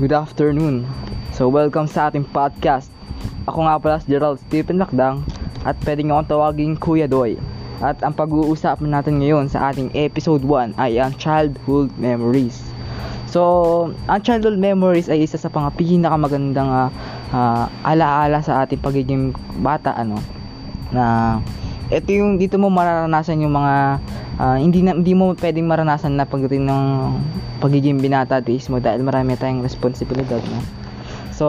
Good afternoon. So welcome sa ating podcast. Ako nga pala si Gerald Stephen Lakdang at pwede nyo akong tawagin Kuya Doy. At ang pag-uusapan natin ngayon sa ating episode 1 ay ang childhood memories. So, ang childhood memories ay isa sa mga pinakamagandang uh, uh, alaala sa ating pagiging bata ano na ito yung dito mo mararanasan yung mga uh, hindi na, hindi mo pwedeng maranasan na pagdating ng pagiging binata at mo dahil marami tayong responsibilidad no? so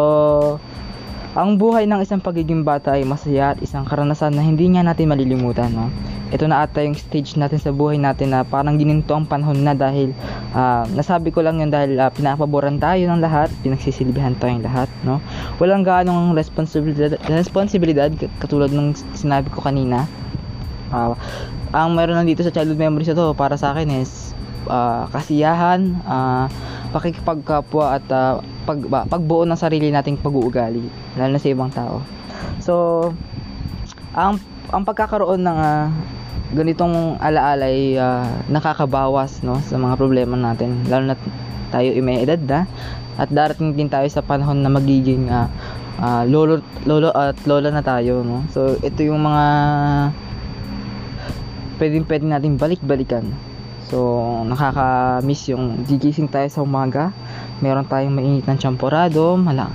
ang buhay ng isang pagiging bata ay masaya at isang karanasan na hindi nga natin malilimutan no ito na ata yung stage natin sa buhay natin na parang gininto ang panahon na dahil uh, nasabi ko lang yun dahil uh, pinapaboran tayo ng lahat, pinagsisilbihan tayong lahat, no? Walang gaanong responsibilidad, responsibilidad katulad ng sinabi ko kanina. Uh, ang meron lang dito sa childhood memories na to para sa akin is uh, kasiyahan, uh, pakikipagkapwa at uh, pag, pagbuo ng sarili nating pag-uugali lalo na sa ibang tao. So, ang ang pagkakaroon ng uh, ganitong alaala ay uh, nakakabawas no sa mga problema natin lalo na tayo ay may edad na at darating din tayo sa panahon na magiging uh, uh, lolo lolo at lola na tayo no so ito yung mga pwedeng pwedeng natin balik-balikan. So nakaka-miss yung gigising tayo sa umaga. Meron tayong mainit ng champorado mala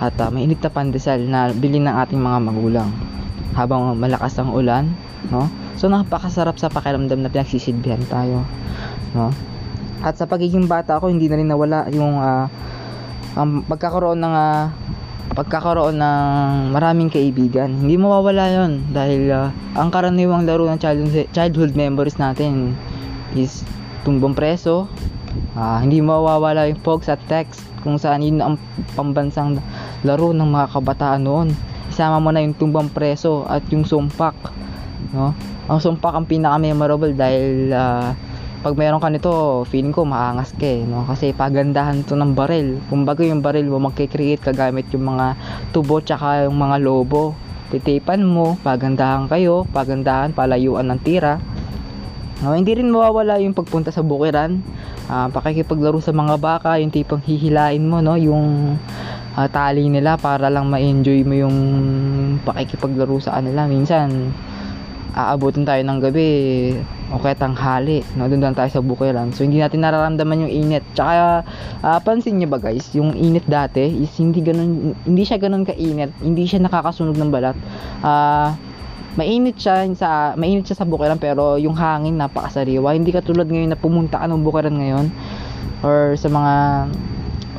at uh, mainit na pandesal na bilhin ng ating mga magulang habang malakas ang ulan no? So napakasarap sa pakiramdam na pinagsisilbihan tayo, no? At sa pagiging bata ako, hindi na rin nawala yung uh, ang pagkakaroon ng uh, pagkakaroon ng maraming kaibigan. Hindi mawawala 'yon dahil uh, ang karaniwang laro ng childhood, memories natin is tumbong preso. Uh, hindi mawawala yung pogs at text kung saan yun ang pambansang laro ng mga kabataan noon. Isama mo na yung tumbang preso at yung sumpak, no? ang sumpak ang pinaka memorable dahil uh, pag meron ka nito feeling ko maangas ka eh, no? kasi pagandahan to ng baril. Kumbaga yung baril mo magkikreate ka gamit yung mga tubo tsaka yung mga lobo. Titipan mo pagandahan kayo pagandahan palayuan ng tira. No, hindi rin mawawala yung pagpunta sa bukiran. Uh, pakikipaglaro sa mga baka yung tipong hihilain mo no? Yung uh, tali nila para lang ma-enjoy mo yung pakikipaglaro sa kanila. Minsan aabutin tayo ng gabi o kaya tanghali no doon lang tayo sa bukiran so hindi natin nararamdaman yung init. Tsaka uh, pansin niyo ba guys yung init dati is hindi ganun hindi siya ganun kainit. Hindi siya nakakasunog ng balat. Uh, mainit siya sa mainit siya sa bukiran pero yung hangin napakasariwa. Hindi katulad ngayon na pumunta ka ng bukiran ngayon or sa mga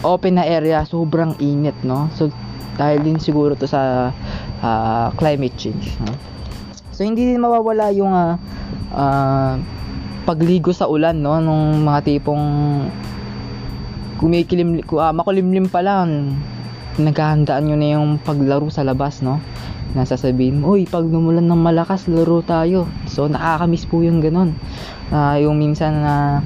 open na area sobrang init no? So dahil din siguro to sa uh, climate change no? So hindi din mawawala yung uh, uh, pagligo sa ulan no nung mga tipong kumikilim uh, makulimlim pa lang naghahandaan nyo na yung paglaro sa labas no nasasabihin mo, uy, pag numulan ng malakas, laro tayo. So, nakakamiss po yung ganun. Uh, yung minsan na,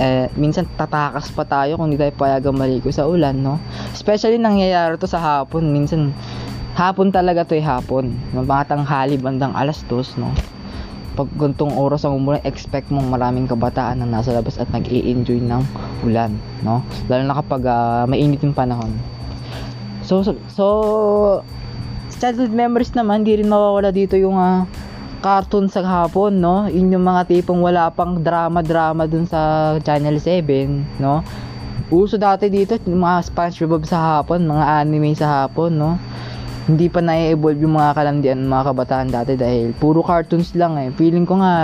uh, eh, minsan tatakas pa tayo kung hindi tayo payagang maligo sa ulan, no? Especially nangyayari to sa hapon. Minsan, hapon talaga to eh hapon mga tanghali bandang alas dos no pag gantong oras ang umulan expect mong maraming kabataan na nasa labas at nag enjoy ng ulan no? Lalo na kapag uh, mainit yung panahon. So so, so childhood memories naman hindi rin mawawala dito yung uh, cartoon sa hapon no? Yun yung mga tipong wala pang drama drama dun sa channel 7 no? Uso dati dito yung mga SpongeBob sa hapon mga anime sa hapon no hindi pa na-evolve yung mga kalandian mga kabataan dati dahil puro cartoons lang eh. Feeling ko nga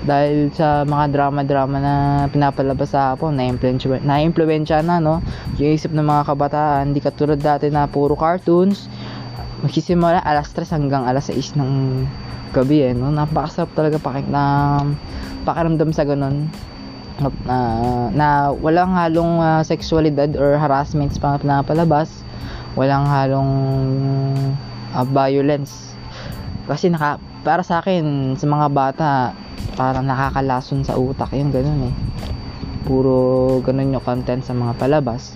dahil sa mga drama-drama na pinapalabas sa hapon, na-influensya na, no yung isip ng mga kabataan. Hindi katulad dati na puro cartoons. Magsisimula alas 3 hanggang alas 6 ng gabi eh. No? Napakasarap talaga pakik na pakiramdam sa ganun na, uh, na walang halong uh, sexualidad or harassments pa na pinapalabas walang halong uh, violence. Kasi naka para sa akin sa mga bata parang nakakalason sa utak yung ganun eh. Puro ganun yung content sa mga palabas.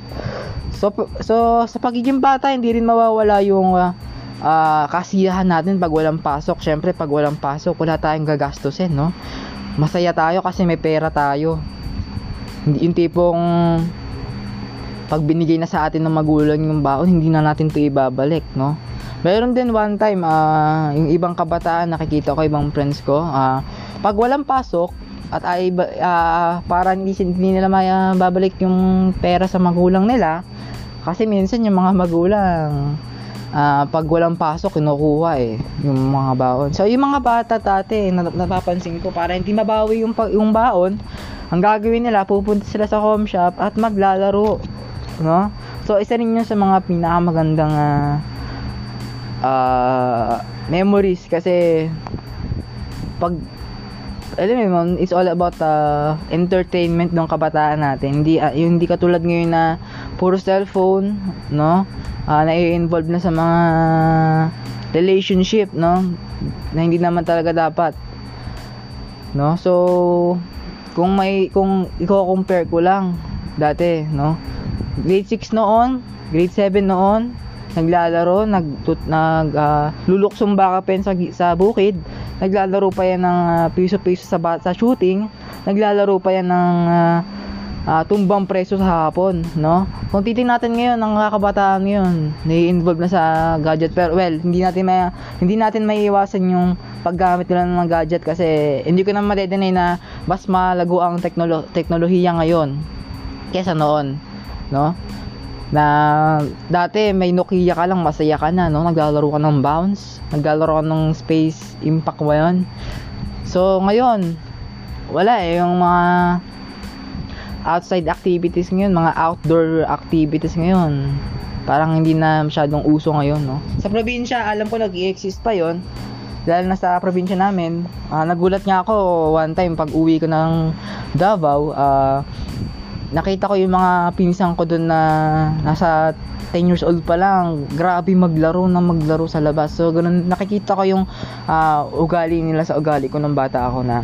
So so sa pagiging bata hindi rin mawawala yung uh, uh, kasiyahan natin pag walang pasok. Syempre pag walang pasok wala tayong gagastusin no? Masaya tayo kasi may pera tayo. Yung tipong pag binigay na sa atin ng magulang yung baon, hindi na natin 'to ibabalik, no? Meron din one time, ah, yung ibang kabataan, nakikita ko ibang friends ko, ah, pag walang pasok, at ay uh, para hindi, hindi nila mababalik yung pera sa magulang nila kasi minsan yung mga magulang uh, pag walang pasok kinukuha eh yung mga baon so yung mga bata dati napapansin ko para hindi mabawi yung, yung baon ang gagawin nila pupunta sila sa home shop at maglalaro no so isa rin yun sa mga pinakamagandang uh, memories kasi pag alam mo it's all about uh, entertainment ng kabataan natin. Hindi uh, hindi katulad ngayon na puro cellphone, no? Uh, na-involve na sa mga relationship, no? Na hindi naman talaga dapat. No? So kung may kung i-compare ko lang dati, no? Grade 6 noon, grade 7 noon, naglalaro, nag nag uh, luluksong baka pen sa, sa bukid. Naglalaro pa yan ng uh, piso-piso sa, sa shooting, naglalaro pa yan ng uh, uh, tumbang preso sa hapon, no? Kung titingnan natin ngayon, ang kakabataan ngayon, nai-involve na sa gadget. Pero well, hindi natin may hindi natin maiiwasan yung paggamit nila ng gadget kasi hindi ko na ma-deny na mas malago ang teknolo- teknolohiya ngayon kaysa noon, no? na dati may Nokia ka lang masaya ka na no? Naglalaro ka ng bounce naglalaro ka ng space impact ba yun? So ngayon wala eh yung mga outside activities ngayon mga outdoor activities ngayon. Parang hindi na masyadong uso ngayon no? Sa probinsya alam ko nag-exist pa yon dahil nasa probinsya namin uh, nagulat nga ako one time pag uwi ko ng Davao uh, nakita ko yung mga pinsan ko doon na nasa 10 years old pa lang, grabe maglaro na maglaro sa labas. So, ganun, nakikita ko yung uh, ugali nila sa ugali ko nung bata ako na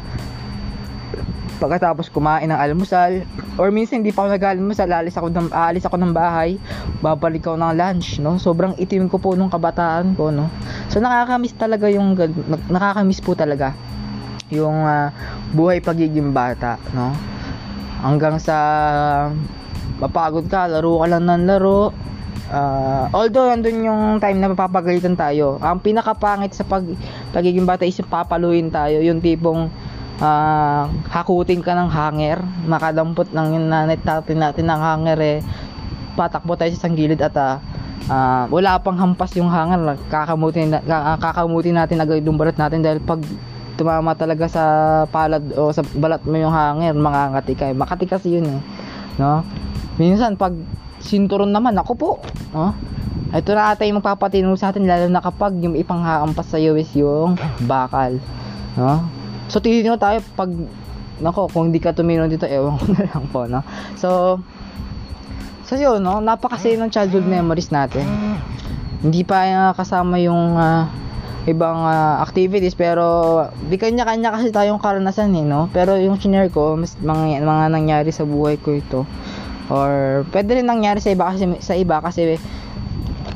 pagkatapos kumain ng almusal or minsan hindi pa ako nag-almusal alis ako ng aalis ako ng bahay babalik ako ng lunch no? Sobrang itim ko po nung kabataan ko no? So nakakamiss talaga yung nakakamiss po talaga yung uh, buhay pagiging bata no hanggang sa mapagod ka, laro ka lang ng laro. Uh, although nandun yung time na mapapagalitan tayo, ang pinakapangit sa pag, pagiging bata is papaluin tayo, yung tipong uh, hakutin ka ng hanger, makadampot ng nanet natin natin ng hanger eh, patakbo tayo sa isang gilid at uh, uh, wala pang hampas yung hanger, kakamutin, kakamutin natin agad yung balat natin dahil pag tumama talaga sa palad o sa balat mo yung hangin, mangangati ka. Makati kasi yun eh. No? Minsan pag sinturon naman, ako po. No? Ito na ata yung magpapatino sa atin lalo na kapag yung ipanghaampas sa iyo is yung bakal. No? So titignan tayo pag nako kung hindi ka tumino dito ewan ko na lang po no. So So yun no, napakasaya ng childhood memories natin. Hindi pa uh, kasama yung uh, ibang uh, activities pero di kanya-kanya kasi tayong karanasan eh no? Pero yung senior ko mas mga, mga nangyari sa buhay ko ito. Or pwede rin nangyari sa iba kasi sa iba kasi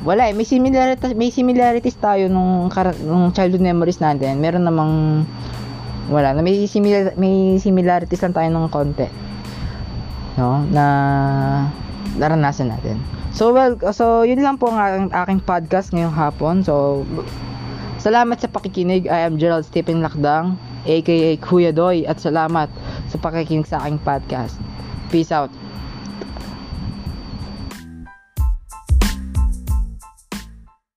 wala eh. May similarities may similarities tayo nung nung childhood memories natin. Meron namang wala na may similar may similarities lang tayo ng konti no? Na naranasan natin. So well so yun lang po ang aking podcast ngayong hapon. So Salamat sa pakikinig. I am Gerald Stephen Lakdang, aka Kuya Doy, at salamat sa pakikinig sa aking podcast. Peace out.